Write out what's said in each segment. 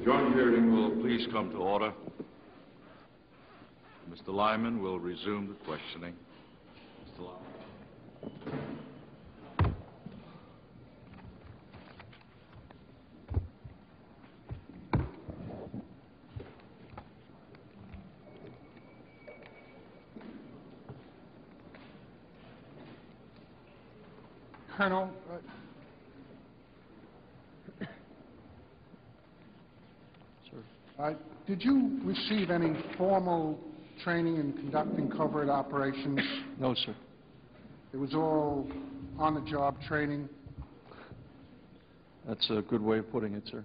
The joint hearing will please come to order. Mr. Liman will resume the questioning. Mr. Liman. Colonel, uh, uh, did you receive any formal training in conducting covert operations? No, sir. It was all on-the-job training? That's a good way of putting it, sir.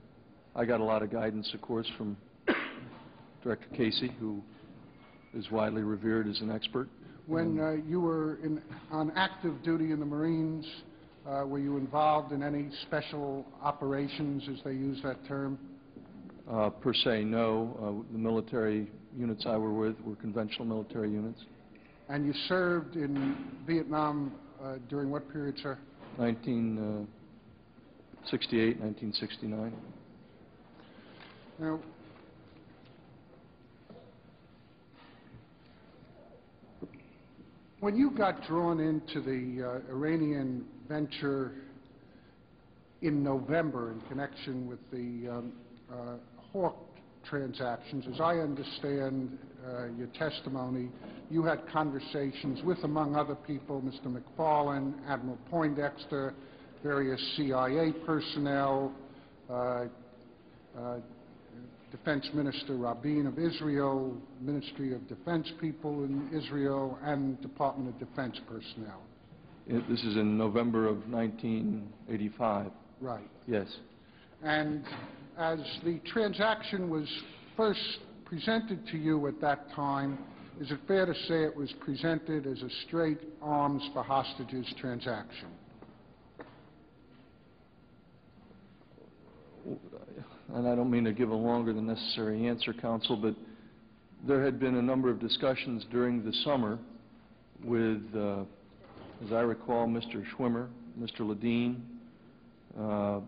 I got a lot of guidance, of course, from Director Casey, who is widely revered as an expert. When uh, you were in, on active duty in the Marines, uh, were you involved in any special operations, as they use that term? Uh, per se, no. Uh, the military units I were with were conventional military units. And you served in Vietnam uh, during what period, sir? 1968, 1969. Now, when you got drawn into the uh, Iranian venture in November in connection with the um, Hawk transactions, as I understand uh, your testimony, you had conversations with, among other people, Mr. McFarlane, Admiral Poindexter, various CIA personnel, uh, uh, Defense Minister Rabin of Israel, Ministry of Defense people in Israel, and Department of Defense personnel. It- This is in November of 1985. Right. Yes. And as the transaction was first presented to you at that time, is it fair to say it was presented as a straight arms for hostages transaction? and I don't mean to give a longer than necessary answer, Counsel, but there had been a number of discussions during the summer with, uh, as I recall, Mr. Schwimmer, Mr. Ledeen, uh,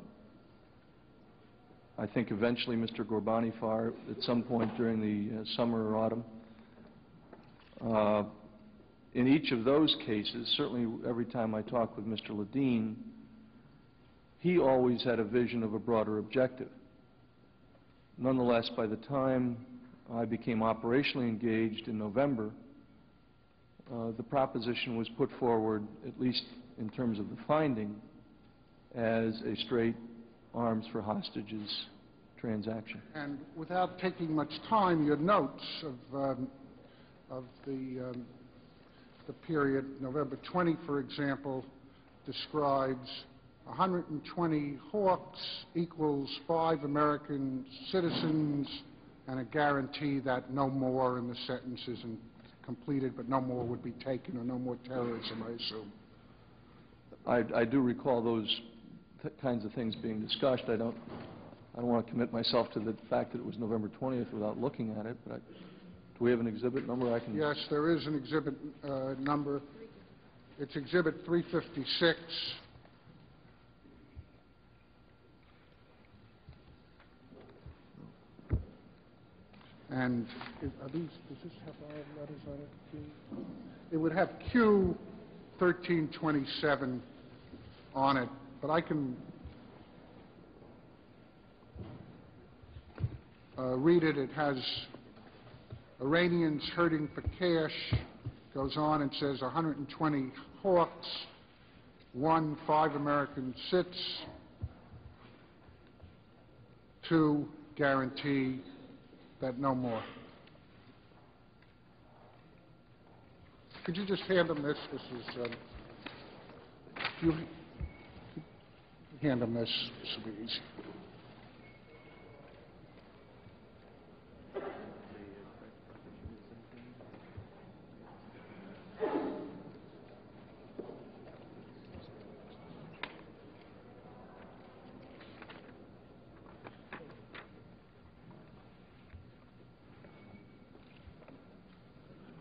I think eventually Mr. Ghorbanifar at some point during the uh, summer or autumn. Uh, in each of those cases, certainly every time I talked with Mr. Ledeen, he always had a vision of a broader objective. Nonetheless, by the time I became operationally engaged in November, uh, the proposition was put forward, at least in terms of the finding, as a straight arms for hostages transaction. And without taking much time, your notes of, um, of the, um, the period, November 20, for example, describes 120 Hawks equals five American citizens and a guarantee that no more, and the sentence isn't completed, but no more would be taken or no more terrorism, I assume. I, I do recall those th- kinds of things being discussed. I don't, I don't want to commit myself to the fact that it was November 20th without looking at it, but I, do we have an exhibit number I can? Yes, there is an exhibit uh, number. It's Exhibit 356. And it- are these, does this have letters on it? Q? It would have Q 1327 on it, but I can uh, read it. It has Iranians hurting for cash, goes on and says 120 Hawks, one, five American sits, two, guarantee that no more. Could you just hand them this? This is, um, you hand them this, this will be easy.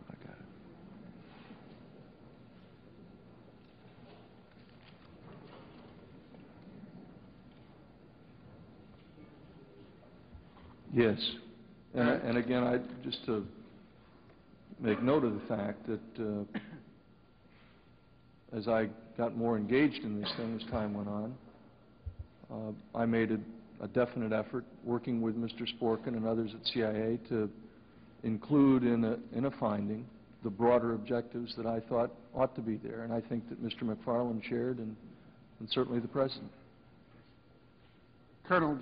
I got it. And, and again, I, just to make note of the fact that, uh, as I got more engaged in this thing as time went on, uh, I made a, a definite effort, working with Mr. Sporkin and others at CIA, to include in a, in a finding the broader objectives that I thought ought to be there, and I think that Mr. McFarlane shared, and, and certainly the President. Colonel,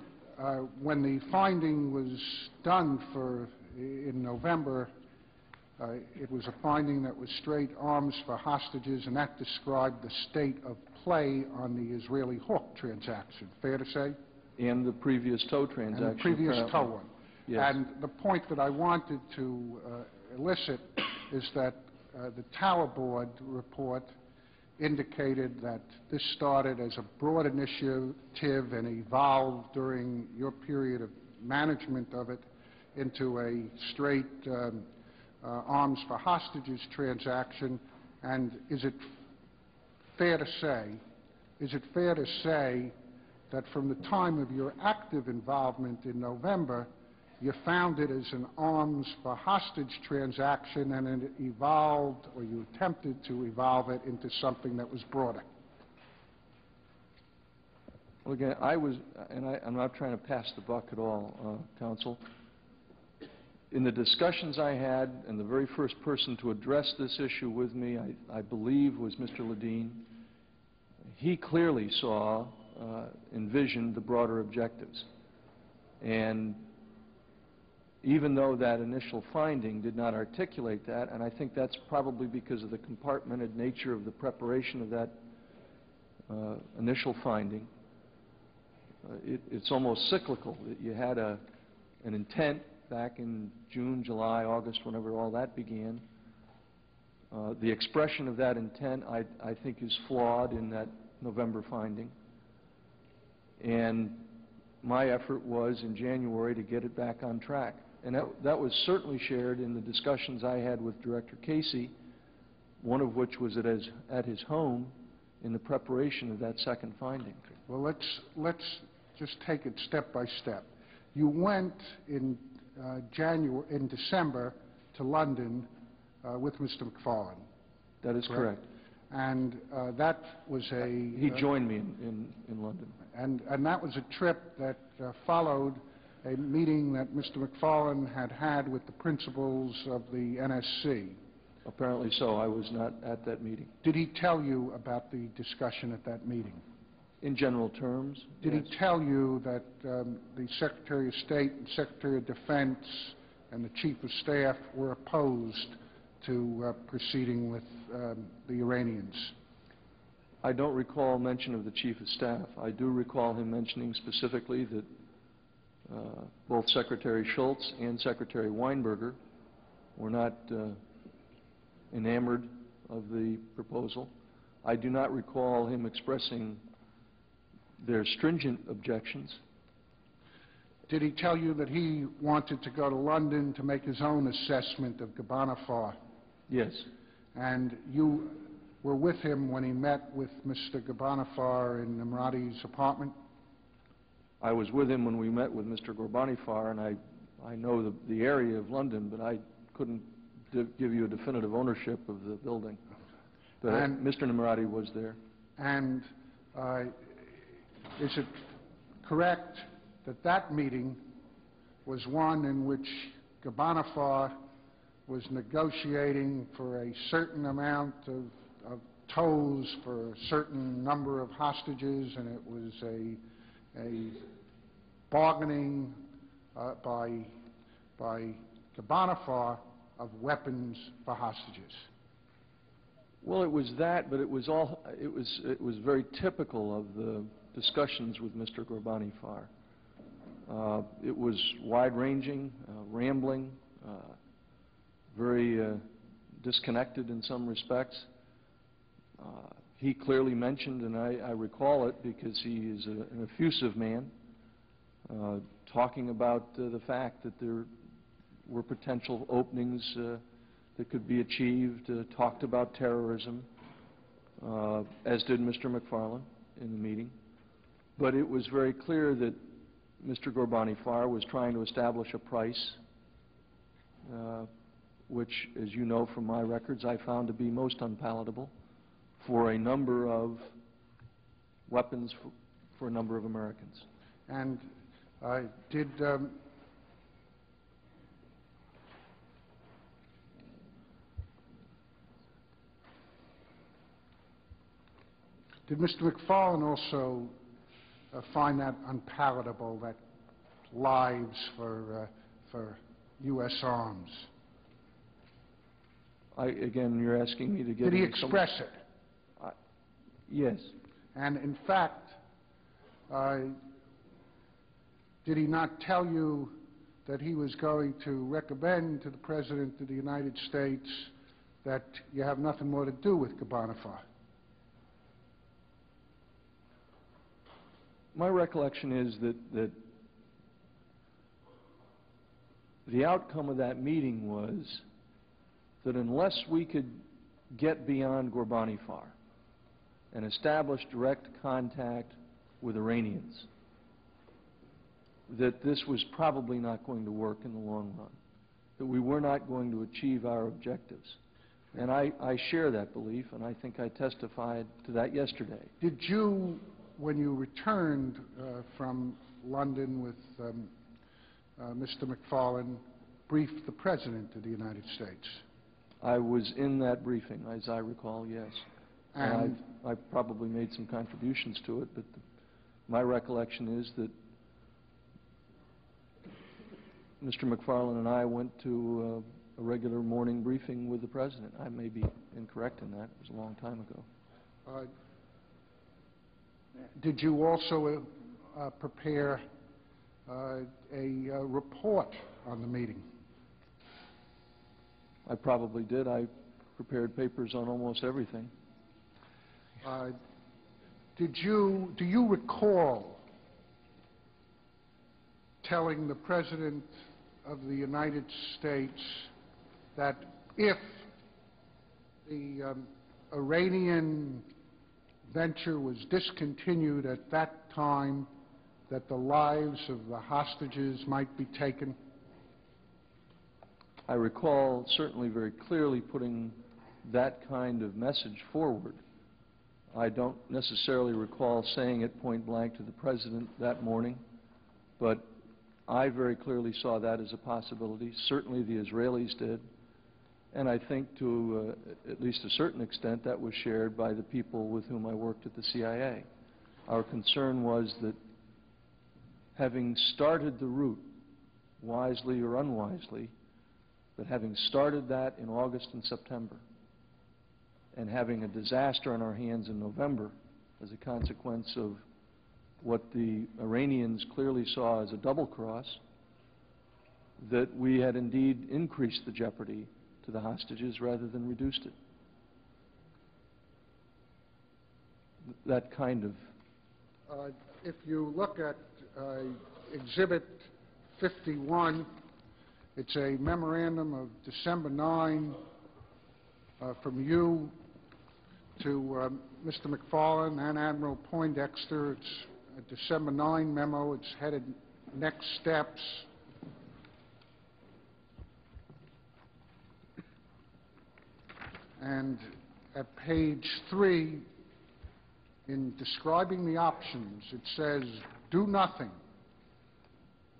when the finding was done for, in November, uh, it was a finding that was straight arms for hostages, and that described the state of play on the Israeli Hawk transaction. Fair to say? And the previous TOW transaction. And the previous apparently. TOW one. Yes. And the point that I wanted to uh, elicit is that uh, the Tower Board report indicated that this started as a broad initiative and evolved during your period of management of it into a straight um, uh, arms for hostages transaction. And is it fair to say, is it fair to say that from the time of your active involvement in November, you found it as an arms for hostage transaction and it evolved, or you attempted to evolve it into something that was broader? Well, again, I was, and I, I'm not trying to pass the buck at all, uh, Counsel. In the discussions I had, and the very first person to address this issue with me, I, I believe, was Mr. Ledeen. He clearly saw, uh, envisioned the broader objectives. And even though that initial finding did not articulate that, and I think that's probably because of the compartmented nature of the preparation of that uh, initial finding, uh, it, it's almost cyclical. You had a, an intent back in June, July, August, whenever all that began. Uh, the expression of that intent, I think, is flawed in that November finding. And my effort was in January to get it back on track. And that, that was certainly shared in the discussions I had with Director Casey, one of which was at his, at his home in the preparation of that second finding. Well, let's, let's just take it step by step. You went in uh, January, in December to London uh, with Mr. McFarlane, That is Correct. correct. and uh, that was a... He uh, joined me in, in, in London. And, and that was a trip that uh, followed a meeting that Mr. McFarlane had had with the principals of the NSC. Apparently so. I was not at that meeting. Did he tell you about the discussion at that meeting? In general terms, Did yes. he tell you that um, the Secretary of State and Secretary of Defense and the Chief of Staff were opposed to uh, proceeding with um, the Iranians? I don't recall mention of the Chief of Staff. I do recall him mentioning specifically that both Secretary Shultz and Secretary Weinberger were not uh, enamored of the proposal. I do not recall him expressing their stringent objections. Did he tell you that he wanted to go to London to make his own assessment of Ghorbanifar? Yes, And you were with him when he met with Mr. Ghorbanifar in Nimrodi's apartment? I was with him when we met with Mr. Ghorbanifar, and I, I know the, the area of London, but I couldn't give you a definitive ownership of the building. But And- Mr. Nimrodi was there. And uh, is it correct that that meeting was one in which Ghorbanifar was negotiating for a certain amount of, of TOWs for a certain number of hostages, and it was a, a bargaining uh, by, by Ghorbanifar of weapons for hostages? Well, it was that, but it was all, it was, it was very typical of the discussions with Mr. Ghorbanifar. Uh, it was wide-ranging, uh, rambling, uh, very uh, disconnected in some respects. Uh, he clearly mentioned, and I, I recall it because he is a, an effusive man, talking about uh, the fact that there were potential openings uh, that could be achieved, uh, talked about terrorism, uh, as did Mr. McFarlane in the meeting. But it was very clear that Mr. Ghorbanifar was trying to establish a price, uh, which, as you know from my records, I found to be most unpalatable for a number of weapons for, for a number of Americans. And uh, did, um, did Mr. McFarlane also uh, find that unpalatable, that lives for, uh, for U.S. arms? I, again, you're asking me to get Did he into some- express it? Yes. And in fact, did he not tell you that he was going to recommend to the President of the United States that you have nothing more to do with Ghorbanifar? My recollection is that, that the outcome of that meeting was that unless we could get beyond Ghorbanifar and establish direct contact with Iranians, that this was probably not going to work in the long run, that we were not going to achieve our objectives. And I, I share that belief, and I think I testified to that yesterday. Did you, when you returned uh, from London with um, uh, Mr. McFarlane, brief the President of the United States? I was in that briefing, as I recall, yes. And And I've probably made some contributions to it, but the- my recollection is that Mr. McFarlane and I went to uh, a regular morning briefing with the President. I may be incorrect in that, it was a long time ago. Uh, Did you also uh, uh, prepare uh, a uh, report on the meeting? I probably did, I prepared papers on almost everything. Uh, Did you, do you recall telling the President of the United States that if the um, Iranian venture was discontinued at that time, that the lives of the hostages might be taken? I recall certainly very clearly putting that kind of message forward. I don't necessarily recall saying it point blank to the President that morning, but I very clearly saw that as a possibility. Certainly the Israelis did. And I think to uh, at least a certain extent that was shared by the people with whom I worked at the CIA. Our concern was that having started the route, wisely or unwisely, but having started that in August and September, and having a disaster on our hands in November as a consequence of what the Iranians clearly saw as a double cross, that we had indeed increased the jeopardy to the hostages rather than reduced it. That kind of, Uh, If you look at uh, Exhibit 51, it's a memorandum of December 9 uh, from you to um, Mr. McFarlane and Admiral Poindexter. It's a December 9 memo. It's headed Next Steps. And at page 3, in describing the options, it says, "Do nothing.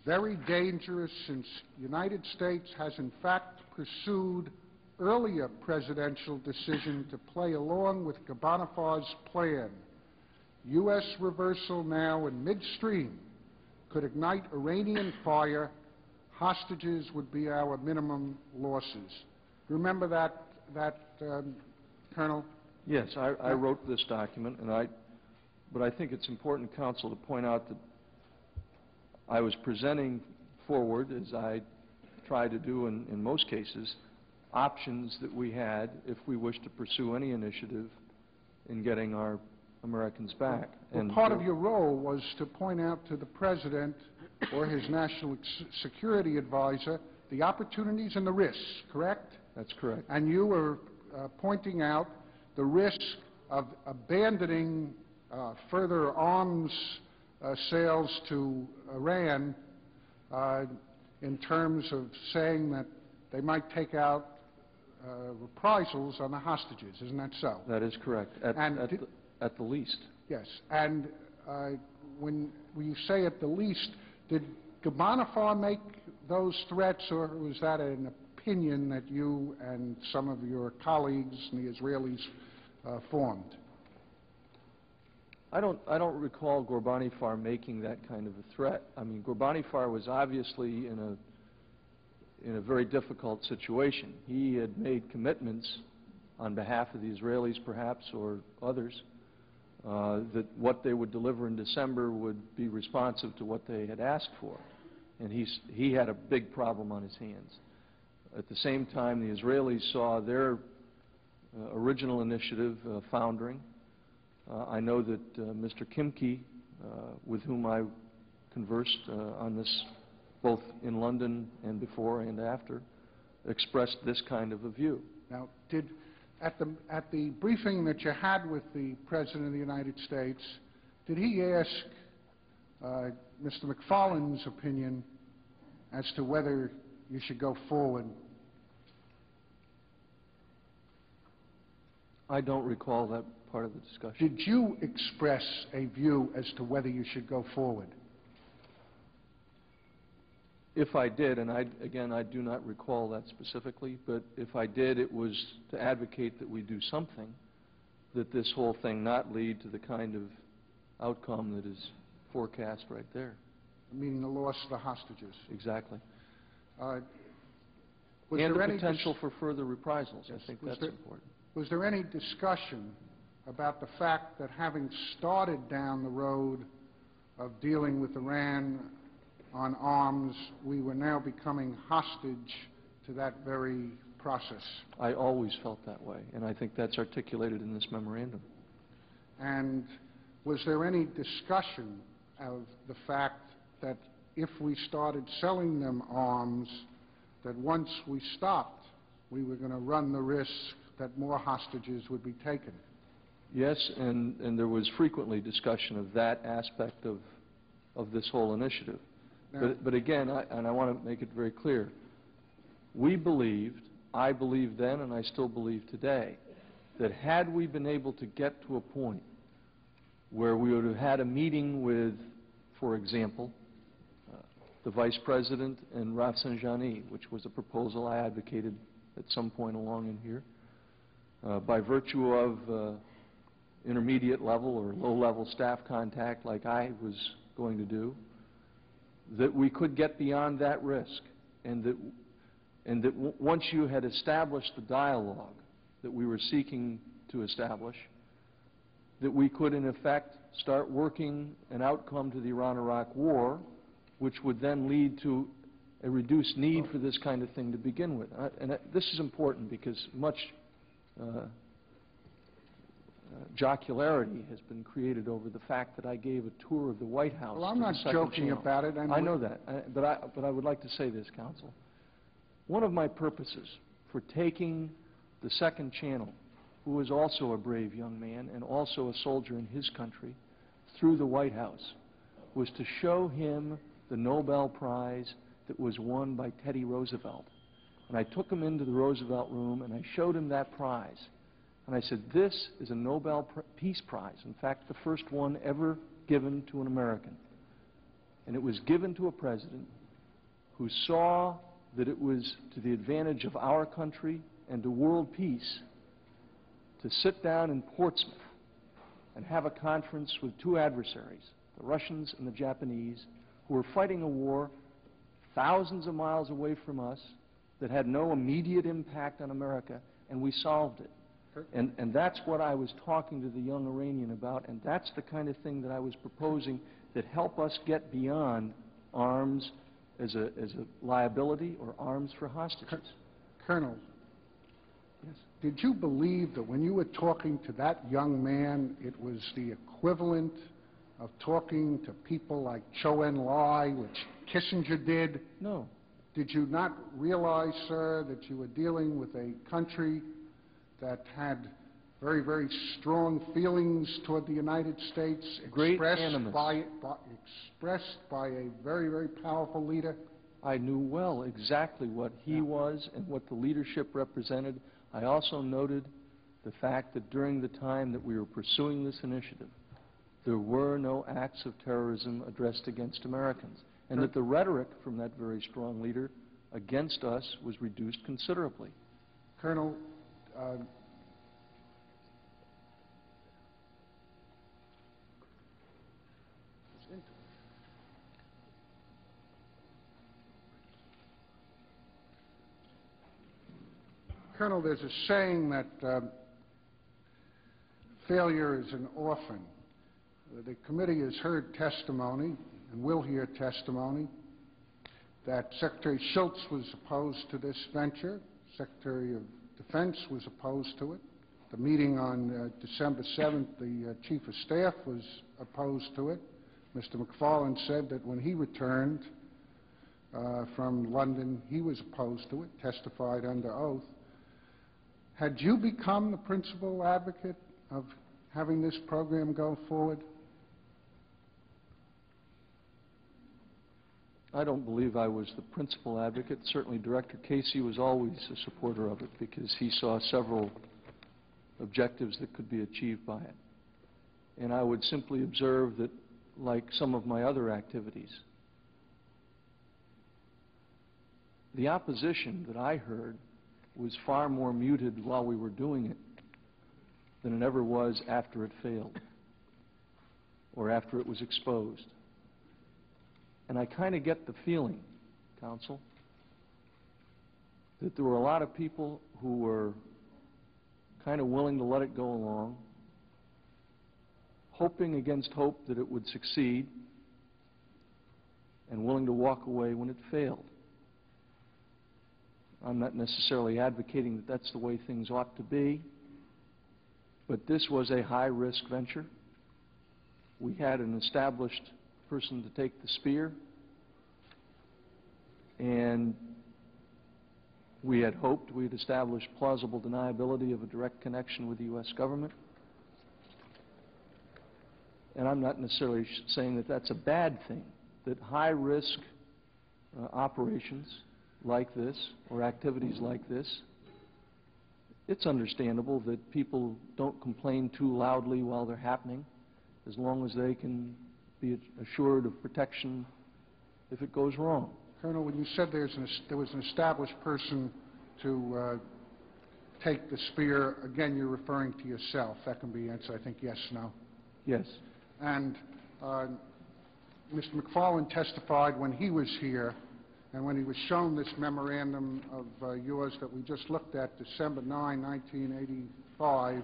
Very dangerous since United States has in fact pursued earlier presidential decision to play along with Ghorbanifar's plan. U.S. reversal now in midstream could ignite Iranian fire. Hostages would be our minimum losses." Remember that, that, um, Colonel? yes, I, I wrote this document, and I, but I think it's important, Counsel, to point out that I was presenting forward, as I try to do in, in most cases, options that we had if we wish to pursue any initiative in getting our Americans back. Well, And part of your role was to point out to the President or his national security advisor the opportunities and the risks, correct? That's correct. And you were uh, pointing out the risk of abandoning uh, further arms uh, sales to Iran uh, in terms of saying that they might take out uh, reprisals on the hostages. Isn't that so? That is correct, at, And at at the least. Yes. And uh, when when you say at the least, did Ghorbanifar make those threats, or was that an opinion that you and some of your colleagues and the Israelis uh, formed? I don't, I don't recall Ghorbanifar making that kind of a threat. I mean, Ghorbanifar was obviously in a, in a very difficult situation. He had made commitments on behalf of the Israelis, perhaps, or others, that what they would deliver in December would be responsive to what they had asked for. And he's, he had a big problem on his hands. At the same time, the Israelis saw their uh, original initiative uh, foundering. Uh, I know that uh, Mr. Kimche, uh, with whom I conversed uh, on this both in London and before and after, expressed this kind of a view. Now, did, at the, at the briefing that you had with the President of the United States, did he ask uh, Mr. McFarlane's opinion as to whether you should go forward? I don't recall that part of the discussion. Did you express a view as to whether you should go forward? If I did, and I, again, I do not recall that specifically, but if I did, it was to advocate that we do something, that this whole thing not lead to the kind of outcome that is forecast right there. Meaning the loss of the hostages. Exactly. Uh, was And there the any potential for further reprisals. Yes. I think Was that's there- important. Was there any discussion about the fact that having started down the road of dealing with Iran on arms, we were now becoming hostage to that very process? I always felt that way, and I think that's articulated in this memorandum. And was there any discussion of the fact that if we started selling them arms, that once we stopped, we were going to run the risk that more hostages would be taken? Yes, and, and there was frequently discussion of that aspect of, of this whole initiative. But, again, and I want to make it very clear, we believed, I believed then and I still believe today, that had we been able to get to a point where we would have had a meeting with, for example, uh, the Vice President and Rafsanjani, which was a proposal I advocated at some point along in here, uh, by virtue of uh, intermediate level or low-level staff contact like I was going to do, that we could get beyond that risk, and that, and that once you had established the dialogue that we were seeking to establish, that we could in effect start working an outcome to the Iran-Iraq war, which would then lead to a reduced need for this kind of thing to begin with. And this is important because much uh, jocularity has been created over the fact that I gave a tour of the White House. Well, I'm not joking Channel. about it, and I know that, uh, but I, but I would like to say this, Counsel. One of my purposes for taking the Second Channel, who is also a brave young man and also a soldier in his country, through the White House, was to show him the Nobel Prize that was won by Teddy Roosevelt. And I took him into the Roosevelt room and I showed him that prize. And I said, this is a Nobel Peace Prize. In fact, the first one ever given to an American. And it was given to a president who saw that it was to the advantage of our country and to world peace to sit down in Portsmouth and have a conference with two adversaries, the Russians and the Japanese, who were fighting a war thousands of miles away from us that had no immediate impact on America, and we solved it. And, and that's what I was talking to the young Iranian about, and that's the kind of thing that I was proposing that help us get beyond arms as a, as a liability or arms for hostages. Colonel, Yes. did you believe that when you were talking to that young man, it was the equivalent of talking to people like Chou En-lai, which Kissinger did? No. Did you not realize, sir, that you were dealing with a country that had very, very strong feelings toward the United States expressed by, by- expressed by a very, very powerful leader? I knew well exactly what he Yeah. was and what the leadership represented. I also noted the fact that during the time that we were pursuing this initiative, there were no acts of terrorism addressed against Americans, and that the rhetoric from that very strong leader against us was reduced considerably. Colonel, uh, Colonel, there's a saying that um, failure is an orphan. The committee has heard testimony, and will hear testimony, that Secretary Shultz was opposed to this venture, Secretary of Defense was opposed to it. The meeting on uh, December 7th, the uh, Chief of Staff was opposed to it. Mr. McFarlane said that when he returned uh, from London, he was opposed to it, testified under oath. Had you become the principal advocate of having this program go forward? I don't believe I was the principal advocate. Certainly, Director Casey was always a supporter of it because he saw several objectives that could be achieved by it. And I would simply observe that, like some of my other activities, the opposition that I heard was far more muted while we were doing it than it ever was after it failed or after it was exposed. And I kind of get the feeling, counsel, that there were a lot of people who were kind of willing to let it go along, hoping against hope that it would succeed, and willing to walk away when it failed. I'm not necessarily advocating that that's the way things ought to be, but this was a high-risk venture. We had an established person to take the spear, and we had hoped we had established plausible deniability of a direct connection with the U.S. government. And I'm not necessarily saying that that's a bad thing, that high-risk uh, operations like this, or activities like this, it's understandable that people don't complain too loudly while they're happening, as long as they can be assured of protection if it goes wrong. Colonel, when you said there's an, there was an established person to uh, take the spear, again, you're referring to yourself. That can be answered, I think, yes, no. Yes, And uh, Mr. McFarlane testified when he was here, and when he was shown this memorandum of uh, yours that we just looked at, December 9, 1985,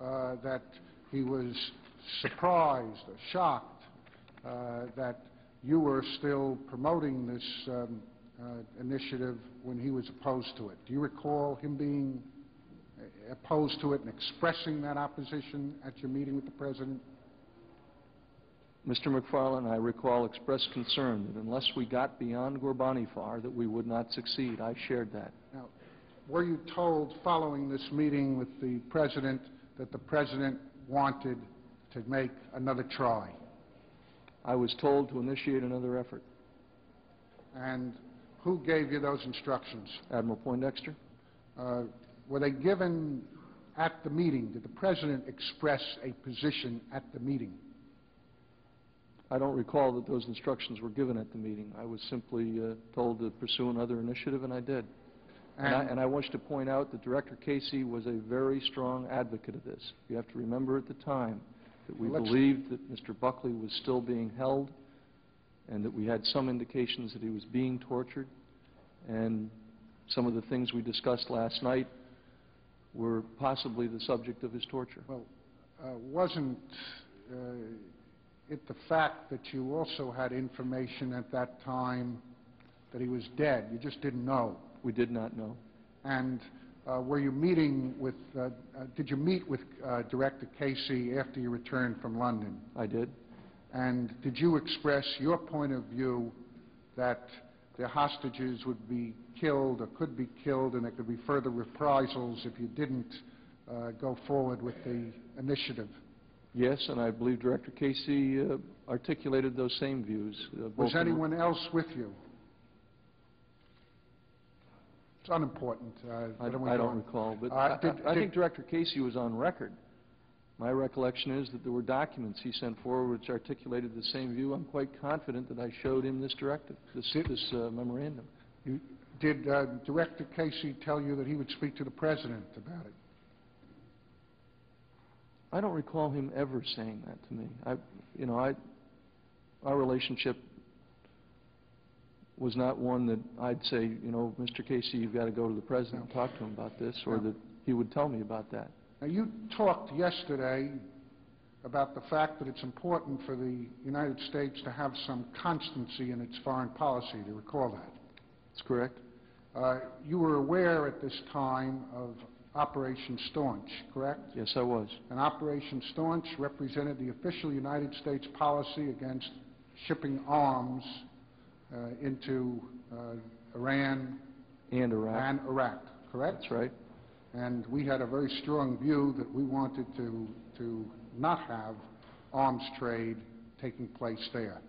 uh, that he was surprised or shocked that you were still promoting this um, uh, initiative when he was opposed to it. Do you recall him being uh, opposed to it and expressing that opposition at your meeting with the President? Mr. McFarlane, I recall expressed concern that unless we got beyond Ghorbanifar, that we would not succeed. I shared that. Now, were you told following this meeting with the President that the President wanted to make another try? I was told to initiate another effort. And who gave you those instructions? Admiral Poindexter? Uh, Were they given at the meeting? Did the President express a position at the meeting? I don't recall that those instructions were given at the meeting. I was simply uh, told to pursue another initiative, and I did. And I, And- and I wish to point out that Director Casey was a very strong advocate of this. You have to remember at the time that we believed that Mr. Buckley was still being held, and that we had some indications that he was being tortured, and some of the things we discussed last night were possibly the subject of his torture. Well, uh, wasn't uh, it the fact that you also had information at that time that he was dead? You just didn't know? We did not know. And were you meeting with, uh, uh, did you meet with uh, Director Casey after you returned from London? I did. And did you express your point of view that the hostages would be killed or could be killed and there could be further reprisals if you didn't uh, go forward with the initiative. Yes, and I believe Director Casey uh, articulated those same views. uh, Was anyone else with you? It's unimportant. uh, I we I don't recall, but Uh, I- did- I I think Director Casey was on record. My recollection is that there were documents he sent forward which articulated the same view. I'm quite confident that I showed him this directive, this Did- this uh, memorandum. You- Did uh, Director Casey tell you that he would speak to the President about it? I don't recall him ever saying that to me. I, you know, I, our relationship was not one that I'd say, you know, Mr. Casey, you've got to go to the President and talk to him about this, or that he would tell me about that. Now, you talked yesterday about the fact that it's important for the United States to have some constancy in its foreign policy. Do you recall that? That's correct? Uh, You were aware at this time of Operation Staunch, correct? Yes, I was. And Operation Staunch represented the official United States policy against shipping arms into uh, Iran And Iraq. and Iraq, correct? That's right. And we had a very strong view that we wanted to, to not have arms trade taking place there.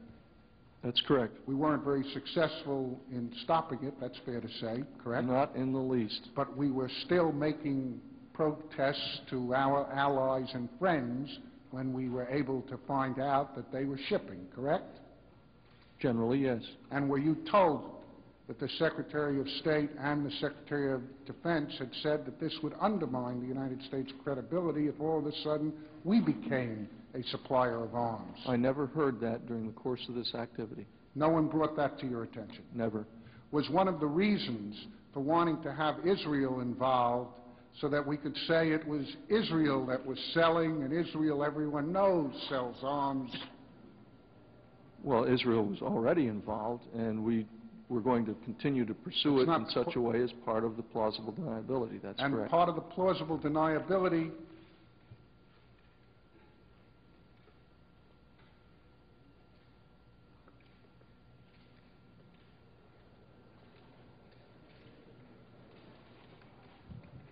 That's correct. We weren't very successful in stopping it, that's fair to say, correct? Not in the least. But we were still making protests to our allies and friends when we were able to find out that they were shipping, correct? Generally, yes. And were you told that the Secretary of State and the Secretary of Defense had said that this would undermine the United States' credibility if all of a sudden we became a supplier of arms? I never heard that during the course of this activity. No one brought that to your attention. Never. Was one of the reasons for wanting to have Israel involved so that we could say it was Israel that was selling, and Israel, everyone knows, sells arms. Well, Israel was already involved, and we were going to continue to pursue It's it in not such a way as part of the plausible deniability. That's And correct. part of the plausible deniability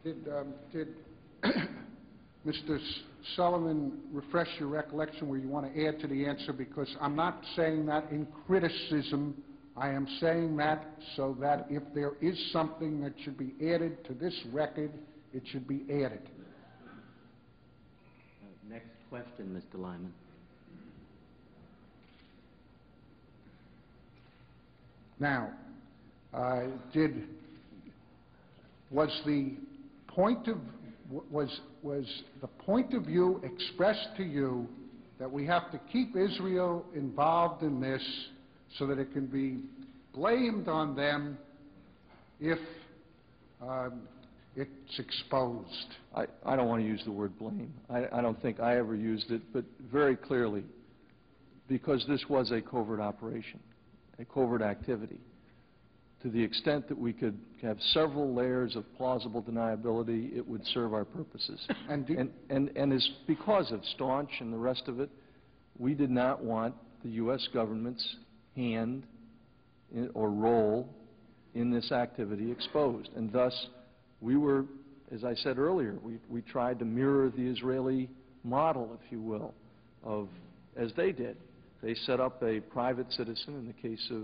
Did, um, did Mr. Sullivan refresh your recollection where you want to add to the answer? Because I'm not saying that in criticism. I am saying that so that if there is something that should be added to this record, it should be added. Uh, Next question, Mr. Liman. Now, uh, did, was the point of, was, was the point of view expressed to you that we have to keep Israel involved in this so that it can be blamed on them if um, it's exposed? I, I don't want to use the word blame. I, I don't think I ever used it, but very clearly, because this was a covert operation, a covert activity, to the extent that we could have several layers of plausible deniability, it would serve our purposes. And do- And, and, and is because of staunch and the rest of it, we did not want the U.S. government's hand in- or role in this activity exposed. And thus, we were, as I said earlier, we, we tried to mirror the Israeli model, if you will, of, as they did. They set up a private citizen in the case of,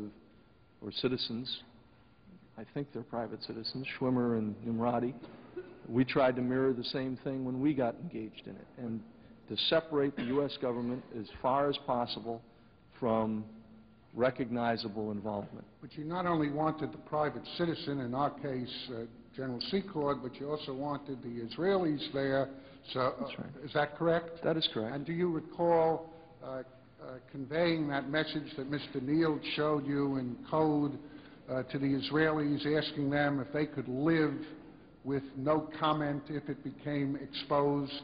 or citizens, I think they're private citizens, Schwimmer and Nimrodi. We tried to mirror the same thing when we got engaged in it, and to separate the U.S. government as far as possible from recognizable involvement. But you not only wanted the private citizen, in our case, uh, General Secord, but you also wanted the Israelis there, so, uh, That's right. is that correct? That is correct. And do you recall uh, uh, conveying that message that Mr. Neal showed you in code uh, to the Israelis, asking them if they could live with no comment if it became exposed?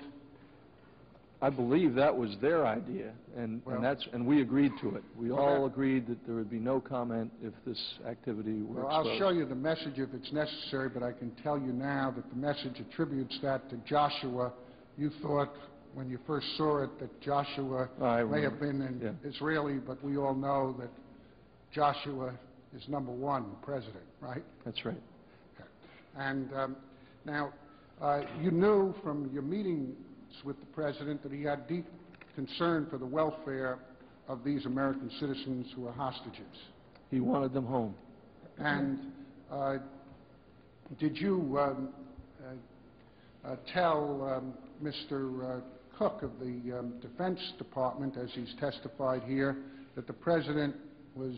I believe that was their idea, and, Well- and that's, and we agreed to it. We Well, all agreed that there would be no comment if this activity were Well, exposed. I'll show you the message if it's necessary, but I can tell you now that the message attributes that to Joshua. You thought, when you first saw it, that Joshua I may have been an yeah. Israeli, but we all know that Joshua is number one president, right? That's right. And um, now, Uh, You knew from your meetings with the President that he had deep concern for the welfare of these American citizens who are hostages. He wanted them home. And uh, did you um, uh, uh, tell um, Mr. uh, Cook of the um, Defense Department, as he's testified here, that the President was,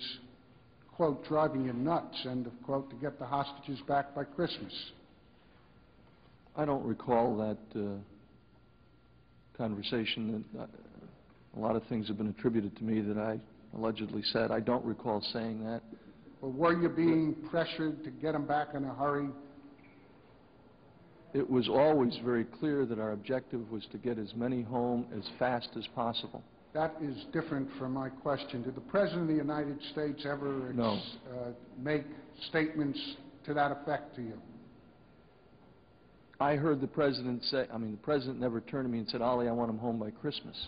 quote, "driving you nuts," end of quote, to get the hostages back by Christmas? I don't recall that uh, conversation. That, uh, A lot of things have been attributed to me that I allegedly said. I don't recall saying that. Or were you being pressured to get them back in a hurry? It was always very clear that our objective was to get as many home as fast as possible. That is different from my question. Did the President of the United States ever No. uh, make statements to that effect to you? I heard the President say, I mean, the President never turned to me and said, Ollie, I want him home by Christmas.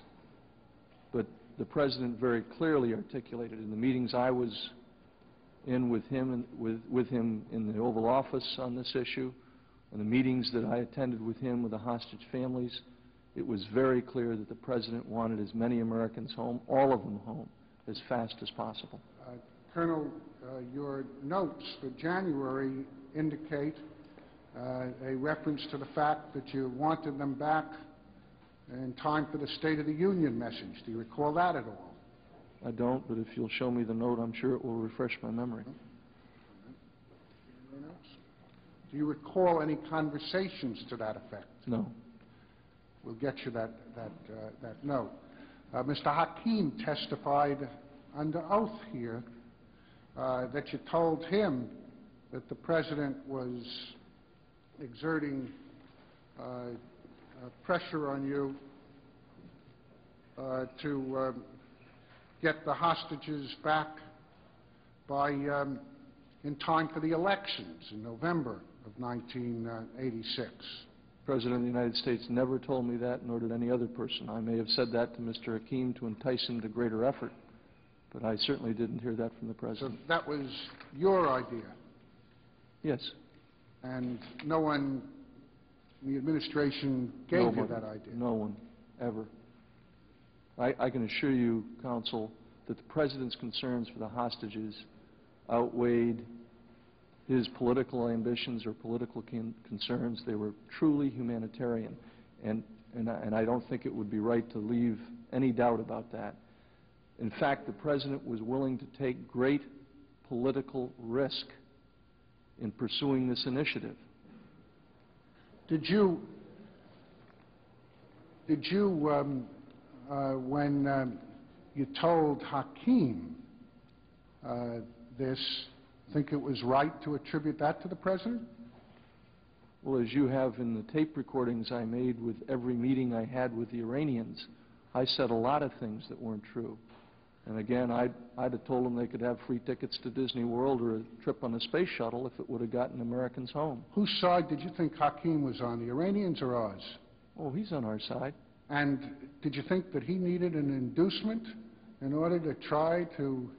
But the President very clearly articulated in the meetings I was in with him, and with, with him in the Oval Office on this issue, and the meetings that I attended with him with the hostage families, it was very clear that the President wanted as many Americans home, all of them home, as fast as possible. Uh, Colonel, uh, your notes for January indicate uh, a reference to the fact that you wanted them back in time for the State of the Union message. Do you recall that at all? I don't, but if you'll show me the note, I'm sure it will refresh my memory. Do you recall any conversations to that effect? No. We'll get you that, that, uh, that note. Uh, Mr. Hakim testified under oath here uh, that you told him that the President was exerting uh, uh, pressure on you uh, to um, get the hostages back by, um, in time for the elections in November of 1986. President of the United States never told me that, nor did any other person. I may have said that to Mr. Hakim to entice him to greater effort, but I certainly didn't hear that from the President. So that was your idea? Yes. And no one in the administration gave you nobody. that idea? No one, ever. I, I can assure you, Counsel, that the President's concerns for the hostages outweighed his political ambitions or political con- concerns. They were truly humanitarian, and, and, I, and I don't think it would be right to leave any doubt about that. In fact, the President was willing to take great political risk in pursuing this initiative. Did you, did you, um, uh, when um, you told Hakim uh, this, think it was right to attribute that to the President? Well, as you have in the tape recordings I made with every meeting I had with the Iranians, I said a lot of things that weren't true. And again, I'd, I'd have told them they could have free tickets to Disney World or a trip on a space shuttle if it would have gotten Americans home. Whose side did you think Hakim was on, the Iranians or ours? Oh, he's on our side. And did you think that he needed an inducement in order to try to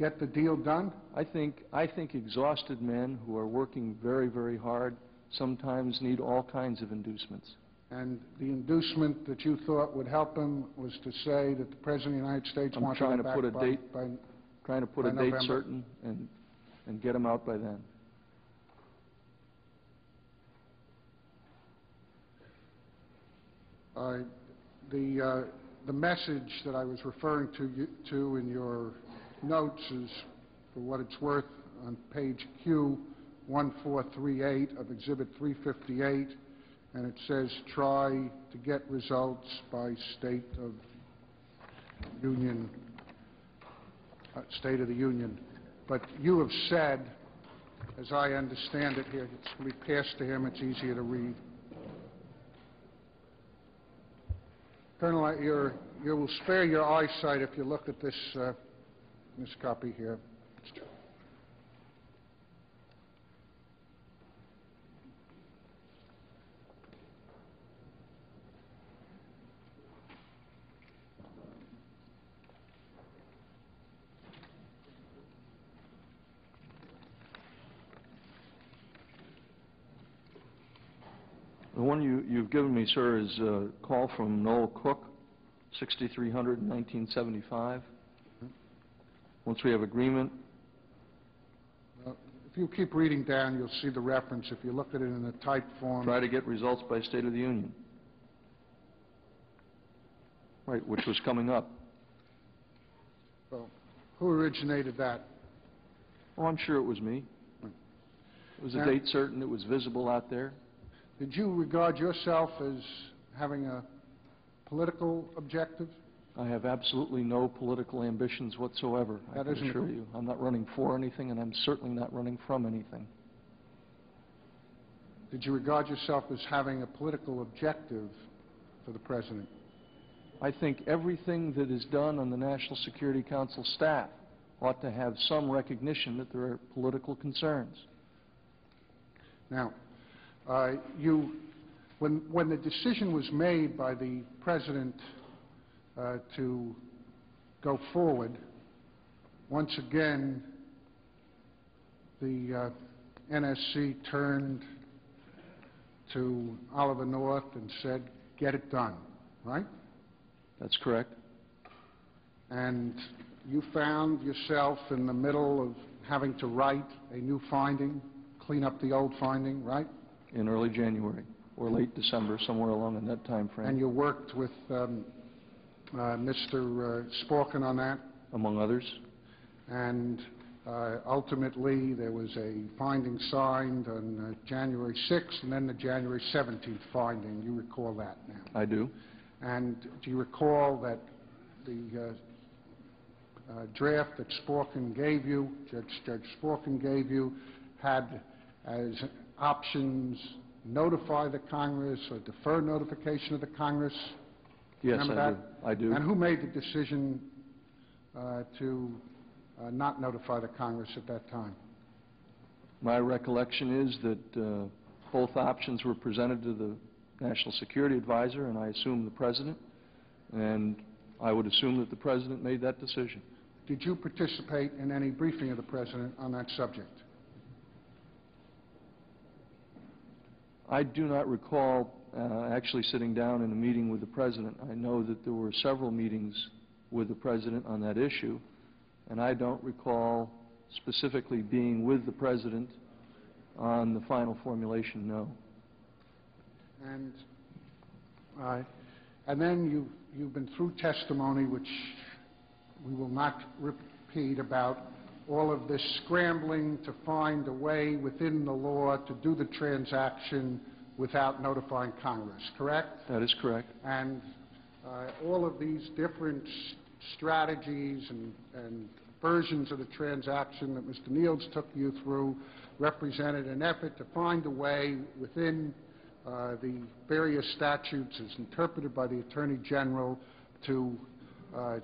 get the deal done? I think, I think exhausted men who are working very, very hard sometimes need all kinds of inducements. And the inducement that you thought would help him was to say that the President of the United States I'm wanted trying him to put a by- date- by... Trying to put a date certain and, and get them out by then. Uh, The, uh, the message that I was referring to, you- to in your notes is, for what it's worth, on page Q 1438 of Exhibit 358, and it says, "Try to get results by State of Union, uh, State of the Union." But you have said, as I understand it here, it's going to be passed to him, it's easier to read. Colonel, you will spare your eyesight if you look at this, uh, this copy here. The one you, you've given me, sir, is a call from Noel Cook, 6300 1975. Once we have agreement, If you keep reading down, you'll see the reference. If you look at it in the typed form... try to get results by State of the Union. Right, which was coming up. Well, Who originated that? Oh, I'm sure it was me. It was a Now- date certain, it was visible out there. Did you regard yourself as having a political objective? I have absolutely no political ambitions whatsoever, I can assure you. I'm not running for anything, and I'm certainly not running from anything. Did you regard yourself as having a political objective for the President? I think everything that is done on the National Security Council staff ought to have some recognition that there are political concerns. Now, uh, you, when, when the decision was made by the President to go forward, once again, the uh, NSC turned to Oliver North and said, "Get it done," right? That's correct? And you found yourself in the middle of having to write a new finding, clean up the old finding, right? In early January, or late December, somewhere along in that time frame. And you worked with um, uh, Mr. uh, Sporkin on that, among others. and uh, ultimately, there was a finding signed on uh, January 6th, and then the January 17th finding. You recall that now. I do. And do you recall that the uh, uh, draft that Sporkin gave you, Judge Judge Sporkin gave you, had as options notify the Congress or defer notification of the Congress? Yes, Remember I that? do. I do. And who made the decision uh, to uh, not notify the Congress at that time? My recollection is that uh, both options were presented to the National Security Advisor, and I assume the President, and I would assume that the President made that decision. Did you participate in any briefing of the President on that subject? I do not recall uh, actually sitting down in a meeting with the President. I know that there were several meetings with the President on that issue, and I don't recall specifically being with the President on the final formulation, no. And, uh, and then you, you've been through testimony, which we will not repeat, about all of this scrambling to find a way within the law to do the transaction without notifying Congress, correct? That is correct. And uh, all of these different strategies and, and versions of the transaction that Mr. Nields took you through represented an effort to find a way within uh, the various statutes as interpreted by the Attorney General to uh,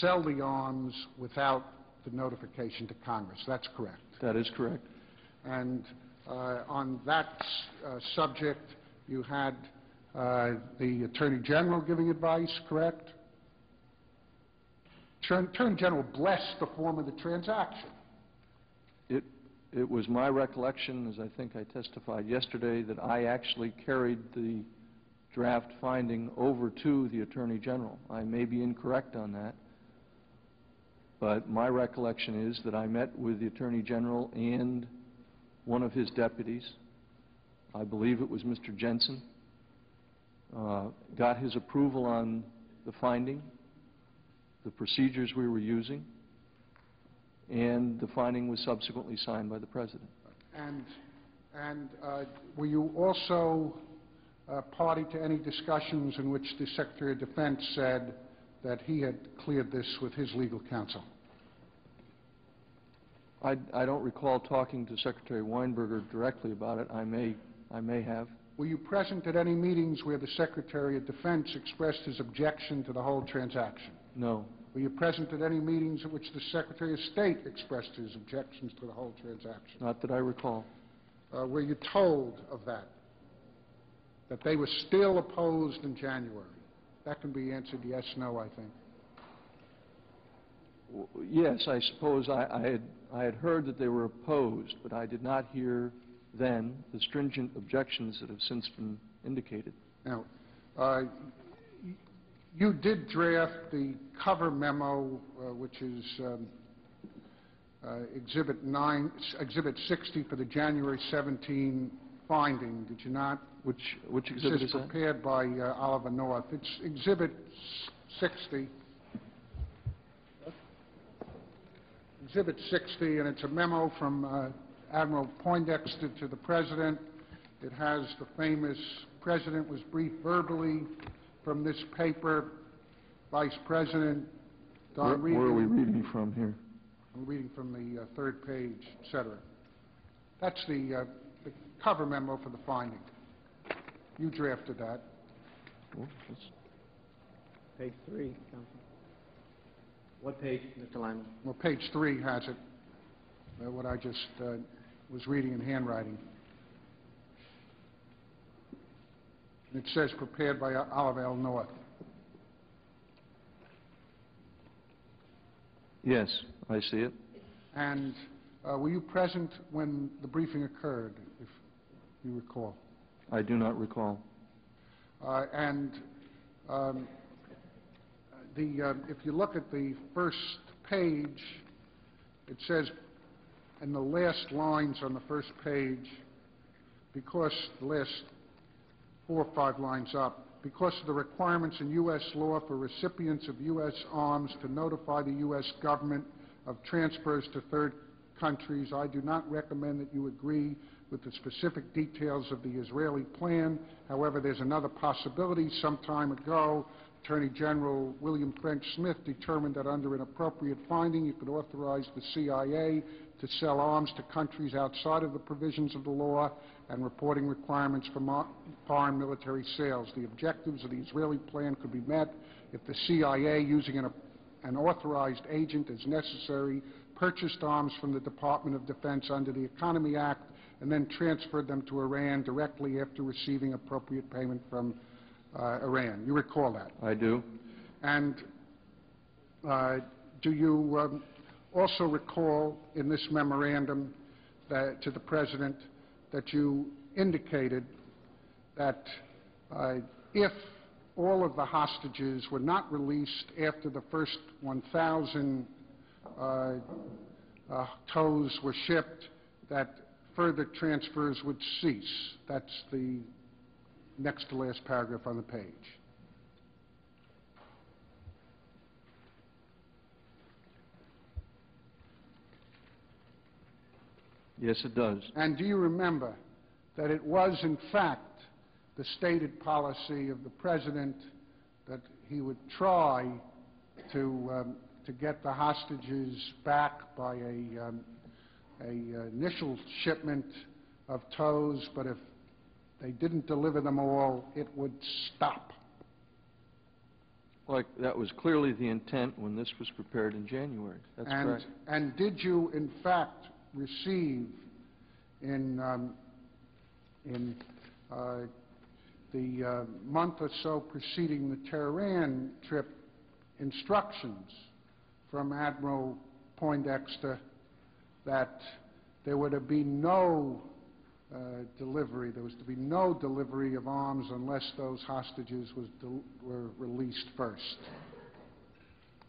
sell the arms without the notification to Congress. That's correct. That is correct. And on that uh, subject, you had uh, the Attorney General giving advice, correct? Attorney General blessed the form of the transaction. It, it was my recollection, as I think I testified yesterday, that I actually carried the draft finding over to the Attorney General. I may be incorrect on that, but my recollection is that I met with the Attorney General and one of his deputies, I believe it was Mr. Jensen, uh, got his approval on the finding, the procedures we were using, and the finding was subsequently signed by the President. And, and uh, were you also party to any discussions in which the Secretary of Defense said that he had cleared this with his legal counsel? I, I don't recall talking to Secretary Weinberger directly about it. I may, I may have. Were you present at any meetings where the Secretary of Defense expressed his objection to the whole transaction? No, Were you present at any meetings at which the Secretary of State expressed his objections to the whole transaction? not that I recall. Uh, Were you told of that? That they were still opposed in January? That can be answered yes, no, I think. Yes, I suppose I, I had, I had heard that they were opposed, but I did not hear then the stringent objections that have since been indicated. Now, uh, you did draft the cover memo, uh, which is um, uh, Exhibit 9, Exhibit 60 for the January 17 finding, did you not? Which, which is that? prepared by uh, Oliver North. It's Exhibit s- 60. Exhibit 60, and it's a memo from uh, Admiral Poindexter to the President. It has the famous, President was briefed verbally from this paper, Vice President Where Regan. where are we reading from here? I'm reading from the uh, third page, et cetera. That's the uh, the cover memo for the finding. You drafted that. Page three, Counsel. What page, Mr. Liman? Well, page three has it, uh, what I just uh, was reading in handwriting. And It says prepared by Oliver L. North. Yes, I see it. And uh, were you present when the briefing occurred, if you recall? I do not recall. Uh, And um, the, uh, if you look at the first page, it says, in the last lines on the first page, because the last four or five lines up, because of the requirements in U.S. law for recipients of U.S. arms to notify the U.S. government of transfers to third countries, I do not recommend that you agree with the specific details of the Israeli plan. However, there's another possibility. Some time ago, Attorney General William French Smith determined that under an appropriate finding, you could authorize the CIA to sell arms to countries outside of the provisions of the law and reporting requirements for foreign military sales. The objectives of the Israeli plan could be met if the CIA, using an, an authorized agent as necessary, purchased arms from the Department of Defense under the Economy Act and then transferred them to Iran directly after receiving appropriate payment from Iran. You recall that? I do. And uh, do you um, also recall in this memorandum that, to the President that you indicated that uh, if all of the hostages were not released after the first 1,000 uh, uh, TOWs were shipped, that further transfers would cease? That's the next to last paragraph on the page. Yes, it does. And do you remember that it was, in fact, the stated policy of the President that he would try to, um, to get the hostages back by a, um, a uh, initial shipment of TOWs, but if they didn't deliver them all, it would stop? Like, that was clearly the intent when this was prepared in January. That's And- correct. And did you, in fact, receive in, um, in uh, the uh, month or so preceding the Tehran trip instructions from Admiral Poindexter that there were to be no Uh, delivery, there was to be no delivery of arms unless those hostages was were released first?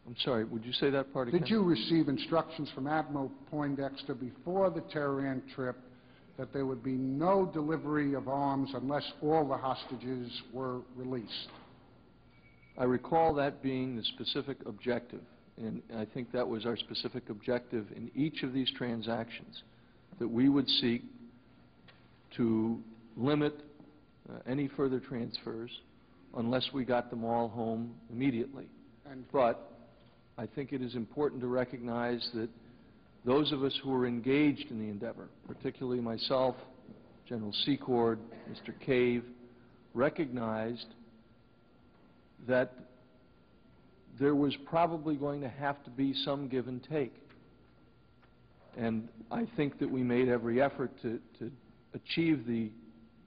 I'm sorry, would you say that part again? Did you receive instructions from Admiral Poindexter before the Tehran trip that there would be no delivery of arms unless all the hostages were released? I recall that being the specific objective, and I think that was our specific objective in each of these transactions, that we would seek to limit uh, any further transfers unless we got them all home immediately. But I think it is important to recognize that those of us who were engaged in the endeavor, particularly myself, General Secord, Mr. Cave, recognized that there was probably going to have to be some give and take. And I think that we made every effort to, to achieve the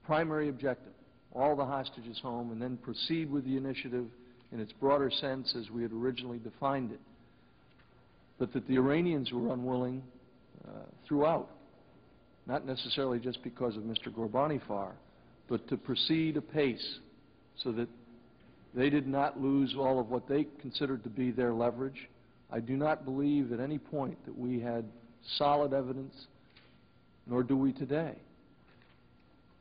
primary objective, all the hostages home, and then proceed with the initiative in its broader sense as we had originally defined it. But that the Iranians were unwilling uh, throughout. not necessarily just because of Mr. Ghorbanifar, but to proceed apace so that they did not lose all of what they considered to be their leverage. I do not believe at any point that we had solid evidence, nor do we today,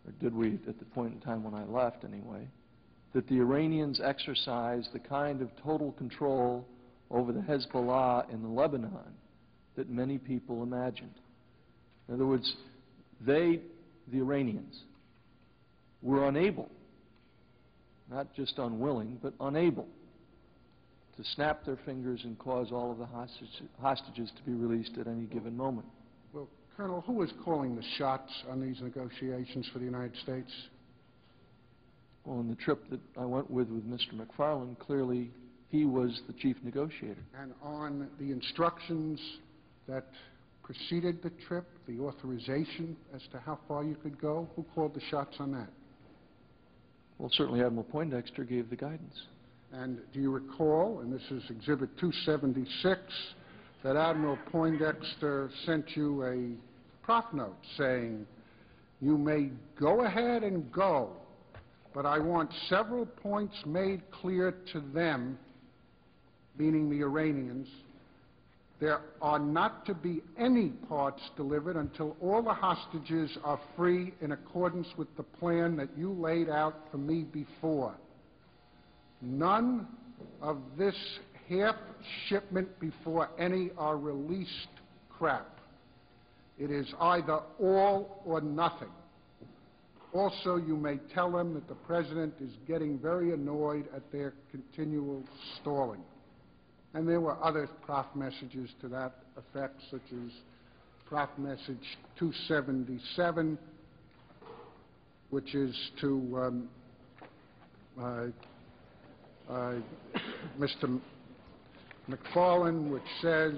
or did we at the point in time when I left anyway, that the Iranians exercised the kind of total control over the Hezbollah in Lebanon that many people imagined. In other words, they, the Iranians, were unable, not just unwilling, but unable to snap their fingers and cause all of the hostage, hostages to be released at any given moment. Well, Colonel, who is calling the shots on these negotiations for the United States? Well, in the trip that I went with with Mr. McFarlane, clearly he was the chief negotiator. And on the instructions that preceded the trip, the authorization as to how far you could go, who called the shots on that? Well, certainly Admiral Poindexter gave the guidance. And do you recall, and this is Exhibit 276, that Admiral Poindexter sent you a prof note saying, you may go ahead and go, but I want several points made clear to them, meaning the Iranians, there are not to be any parts delivered until all the hostages are free in accordance with the plan that you laid out for me before. None of this half shipment before any are released crap. It is either all or nothing. Also, you may tell them that the President is getting very annoyed at their continual stalling. And there were other prof messages to that effect, such as prof message 277, which is to um, uh, uh, Mr. McFarlane, which says,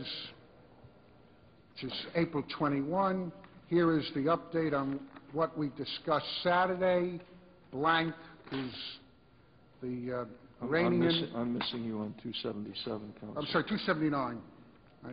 which is April 21, here is the update on what we discussed Saturday. Blank is the uh, I'm- I'm Iranian... missing- I'm missing you on 277, Counsel. I'm sorry, 279. I-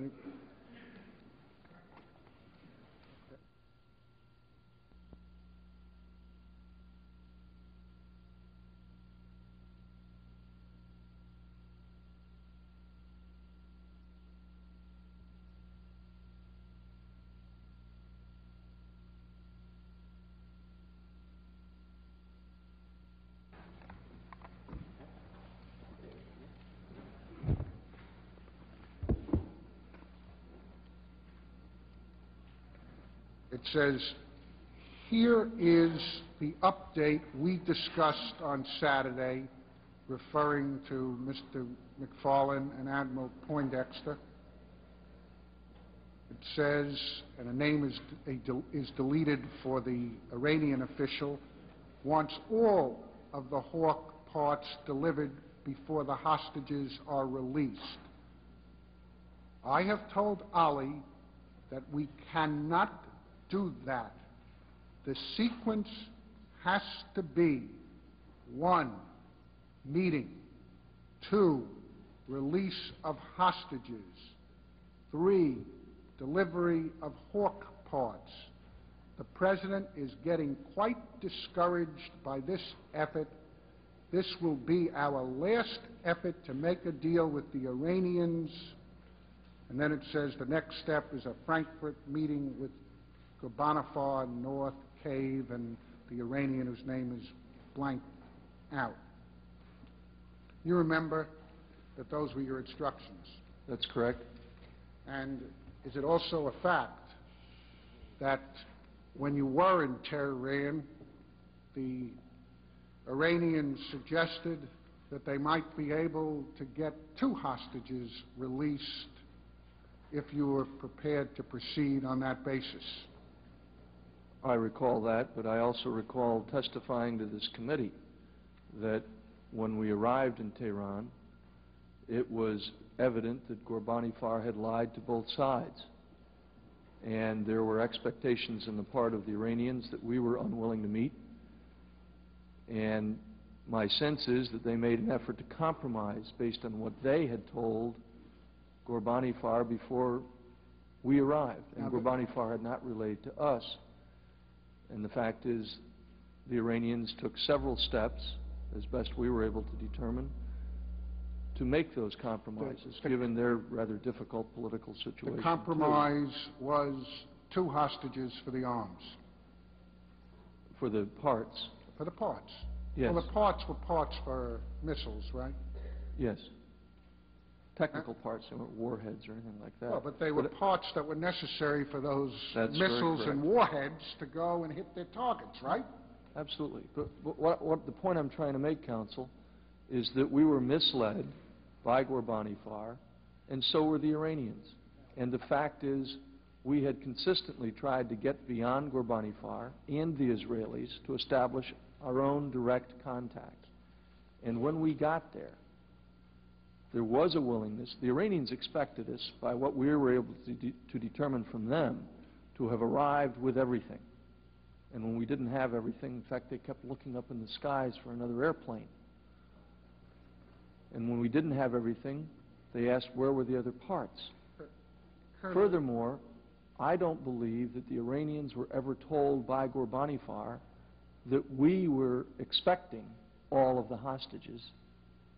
It says, "Here is the update we discussed on Saturday," referring to Mr. McFarlane and Admiral Poindexter. It says, and a name is a is deleted for the Iranian official, "Wants all of the Hawk parts delivered before the hostages are released." I have told Ali that we cannot do that. The sequence has to be, one, meeting, two, release of hostages, three, delivery of Hawk parts. The President is getting quite discouraged by this effort. This will be our last effort to make a deal with the Iranians. And then it says the next step is a Frankfurt meeting with Ghorbanifar, North, Cave, and the Iranian whose name is blanked out. You remember that those were your instructions. That's correct. And is it also a fact that when you were in Tehran, the Iranians suggested that they might be able to get two hostages released if you were prepared to proceed on that basis? I recall that, but I also recall testifying to this committee that when we arrived in Tehran, it was evident that Ghorbanifar had lied to both sides. And there were expectations on the part of the Iranians that we were unwilling to meet. And my sense is that they made an effort to compromise based on what they had told Ghorbanifar before we arrived. And Now, the- Ghorbanifar had not relayed to us And the fact is, the Iranians took several steps, as best we were able to determine, to make those compromises, given their rather difficult political situation. The compromise was two hostages for the arms, For the parts, for the parts. yes, Well, the parts were parts for missiles, right? yes. Technical parts, they weren't warheads or anything like that. Well, but they were parts that were necessary for those That's very missiles and correct. warheads to go and hit their targets, right? Absolutely. But but what, what, the point I'm trying to make, counsel, is that we were misled by Ghorbanifar, Far, and so were the Iranians. And the fact is, we had consistently tried to get beyond Ghorbanifar Far and the Israelis to establish our own direct contact. And when we got there, there was a willingness. The Iranians expected us, by what we were able to, to determine from them, to have arrived with everything. And when we didn't have everything, in fact, they kept looking up in the skies for another airplane. And when we didn't have everything, they asked where were the other parts. Furthermore, I don't believe that the Iranians were ever told by Ghorbanifar that we were expecting all of the hostages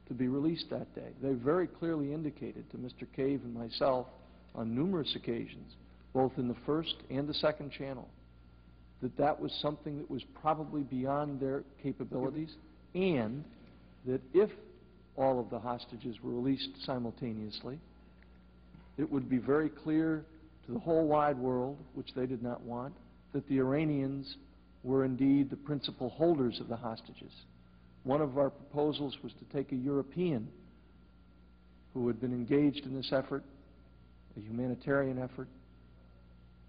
to be released that day. They very clearly indicated to Mr. Cave and myself on numerous occasions, both in the first and the second channel, that that was something that was probably beyond their capabilities, and that if all of the hostages were released simultaneously, it would be very clear to the whole wide world, which they did not want, that the Iranians were indeed the principal holders of the hostages. One of our proposals was to take a European who had been engaged in this effort, a humanitarian effort,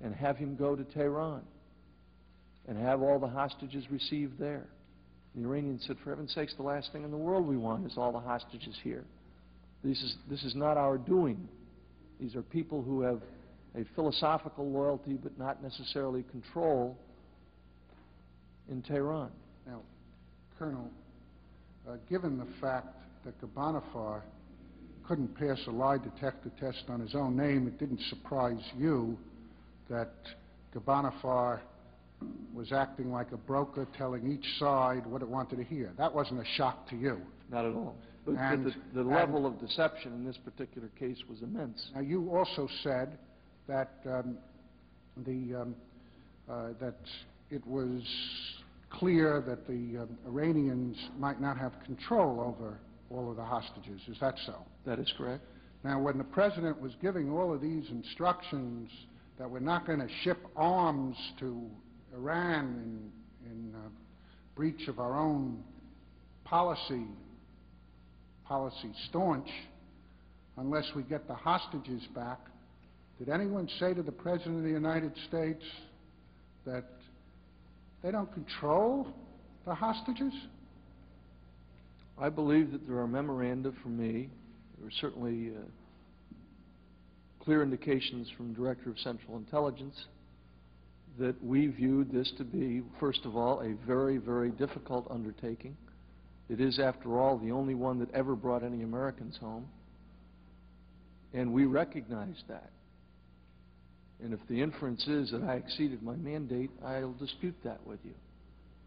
and have him go to Tehran and have all the hostages received there. The Iranians said, for heaven's sakes, the last thing in the world we want is all the hostages here. This is, this is not our doing. These are people who have a philosophical loyalty but not necessarily control in Tehran. Now, Colonel, given the fact that Ghorbanifar couldn't pass a lie detector test on his own name, it didn't surprise you that Ghorbanifar was acting like a broker telling each side what it wanted to hear. That wasn't a shock to you. Not at all. But, And- the, the level of deception in this particular case was immense. Now, you also said that um, the um, uh, that it was clear that the um, Iranians might not have control over all of the hostages. Is that so? That is correct. Now, when the president was giving all of these instructions that we're not going to ship arms to Iran in, in uh, breach of our own policy, policy staunch, unless we get the hostages back, did anyone say to the President of the United States that they don't control the hostages? I believe that there are memoranda from me. There are certainly uh, clear indications from Director of Central Intelligence that we viewed this to be, first of all, a very, very difficult undertaking. It is, after all, the only one that ever brought any Americans home. And we recognized that. And if the inference is that I exceeded my mandate, I'll dispute that with you.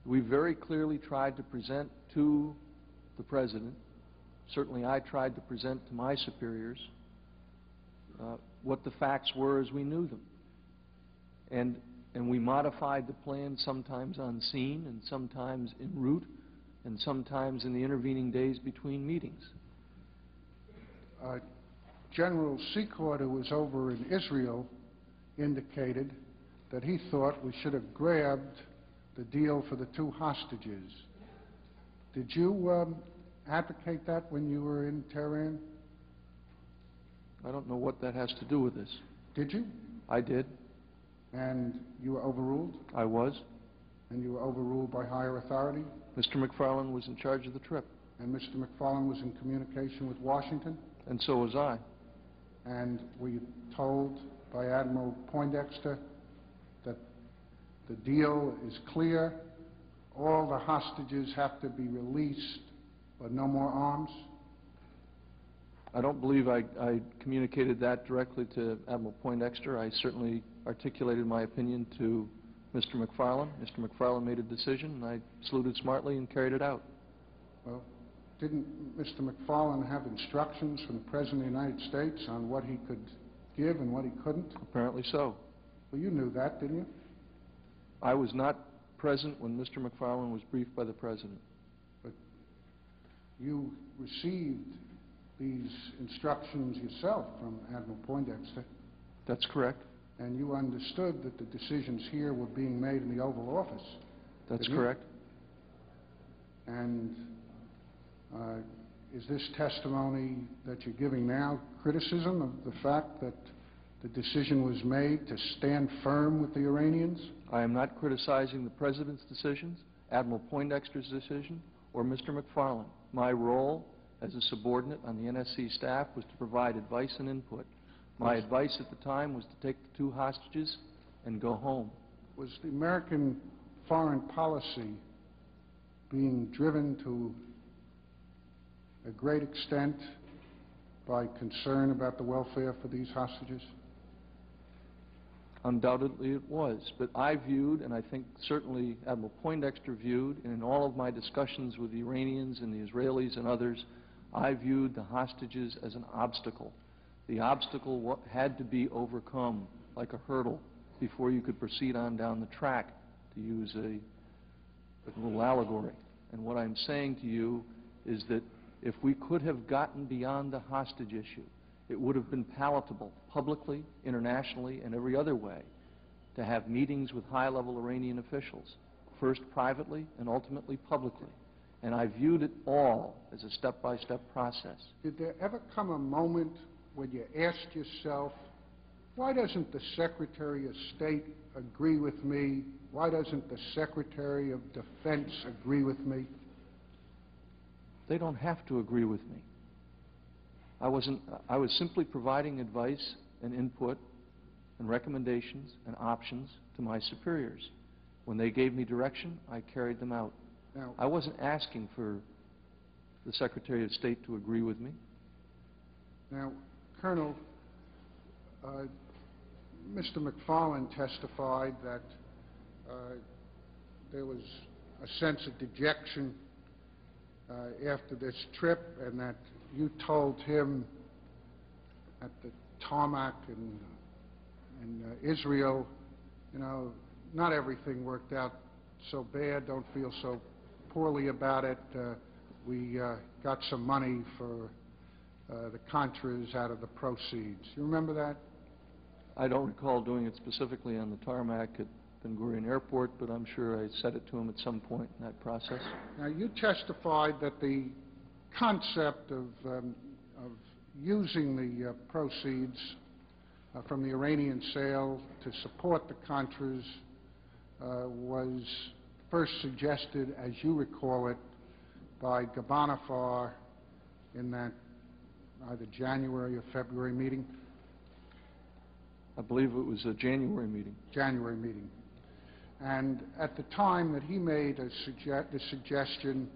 We very clearly tried to present to the President, certainly I tried to present to my superiors, uh, what the facts were as we knew them. And, and we modified the plan sometimes on scene and sometimes en route and sometimes in the intervening days between meetings. Uh, General who was over in Israel, indicated that he thought we should have grabbed the deal for the two hostages. Did you um, advocate that when you were in Tehran? I don't know what that has to do with this. Did you? I did. And you were overruled? I was. And you were overruled by higher authority? Mr. McFarlane was in charge of the trip, And Mr. McFarlane was in communication with Washington? and so was I. And were you told by Admiral Poindexter that the deal is clear, all the hostages have to be released, but no more arms? I don't believe I, I communicated that directly to Admiral Poindexter. I certainly articulated my opinion to Mr. McFarlane. Mr. McFarlane made a decision, and I saluted smartly and carried it out. Well, didn't Mr. McFarlane have instructions from the President of the United States on what he could give and what he couldn't? Apparently so. Well, you knew that, didn't you? I was not present when Mr. McFarlane was briefed by the President. But you received these instructions yourself from Admiral Poindexter, That's correct. and you understood that the decisions here were being made in the Oval Office. That's you? correct. And uh, is this testimony that you're giving now criticism of the fact that the decision was made to stand firm with the Iranians? I am not criticizing the President's decisions, Admiral Poindexter's decision, or Mr. McFarlane. My role as a subordinate on the NSC staff was to provide advice and input. My advice at the time was to take the two hostages and go home. Was the American foreign policy being driven to a great extent by concern about the welfare for these hostages? Undoubtedly it was, but I viewed, and I think certainly Admiral Poindexter viewed, and in all of my discussions with the Iranians and the Israelis and others, I viewed the hostages as an obstacle. The obstacle had to be overcome like a hurdle before you could proceed on down the track, to use a, a little allegory. And what I'm saying to you is that if we could have gotten beyond the hostage issue, it would have been palatable, publicly, internationally, and every other way, to have meetings with high-level Iranian officials, first privately and ultimately publicly. And I viewed it all as a step-by-step process. Did there ever come a moment when you asked yourself, why doesn't the Secretary of State agree with me? Why doesn't the Secretary of Defense agree with me? They don't have to agree with me. I wasn't, I was simply providing advice and input and recommendations and options to my superiors. When they gave me direction, I carried them out. Now, I wasn't asking for the Secretary of State to agree with me. Now, Colonel, uh, Mr. McFarlane testified that uh, there was a sense of dejection after this trip and that you told him at the tarmac in, in uh, Israel, you know, not everything worked out so bad, don't feel so poorly about it. Uh, we uh, got some money for uh, the Contras out of the proceeds. You remember that? I don't recall doing it specifically on the tarmac at Ben Gurion Airport, but I'm sure I said it to him at some point in that process. Now, you testified that the concept of, um, of using the uh, proceeds uh, from the Iranian sale to support the Contras uh, was first suggested, as you recall it, by Ghorbanifar in that either January or February meeting, I believe it was a January meeting. January meeting. And at the time that he made a sugge- the suggestion,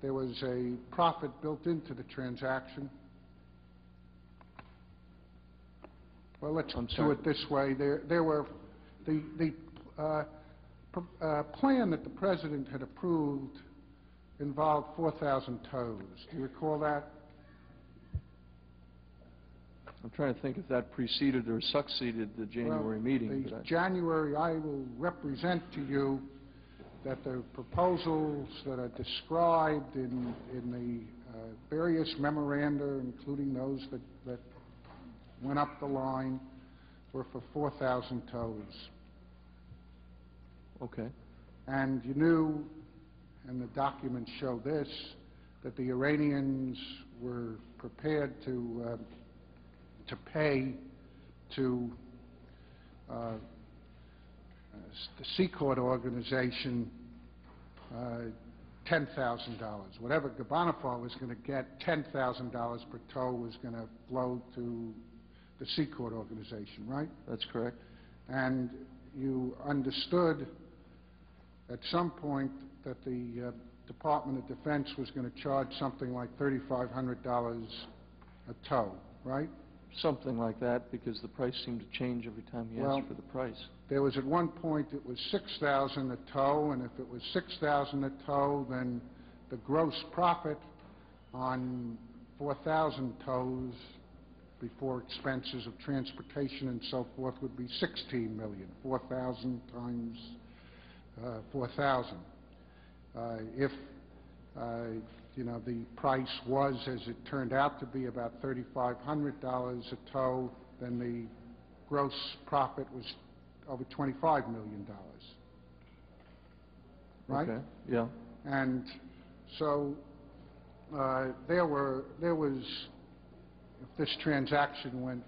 there was a profit built into the transaction. Well, let's I'm do sorry. it this way. There, there were, the, the uh, uh, plan that the President had approved involved 4,000 TOWs. Do you recall that? I'm trying to think if that preceded or succeeded the January Well, meeting. but I- January, I will represent to you that the proposals that are described in, in the uh, various memoranda, including those that, that went up the line, were for 4,000 TOWs. Okay. And you knew, and the documents show this, that the Iranians were prepared to, uh, to pay to uh, uh, the Secord organization uh, $10,000. Whatever Ghorbanifar was going to get, $10,000 per TOW was going to flow to the Secord organization, right? That's correct. And you understood at some point that the uh, Department of Defense was going to charge something like $3,500 a TOW, right? Something like that, because the price seemed to change every time he Well- asked for the price. There was at one point, it was 6,000 a TOW, and if it was 6,000 a TOW, then the gross profit on 4,000 TOWs before expenses of transportation and so forth would be 16 million, 4,000 times uh, 4,000. Uh, If, uh, you know, the price was, as it turned out to be, about $3,500 a TOW, then the gross profit was over $25 million. Right? Okay, yeah. And so, uh, there were, there was, if this transaction went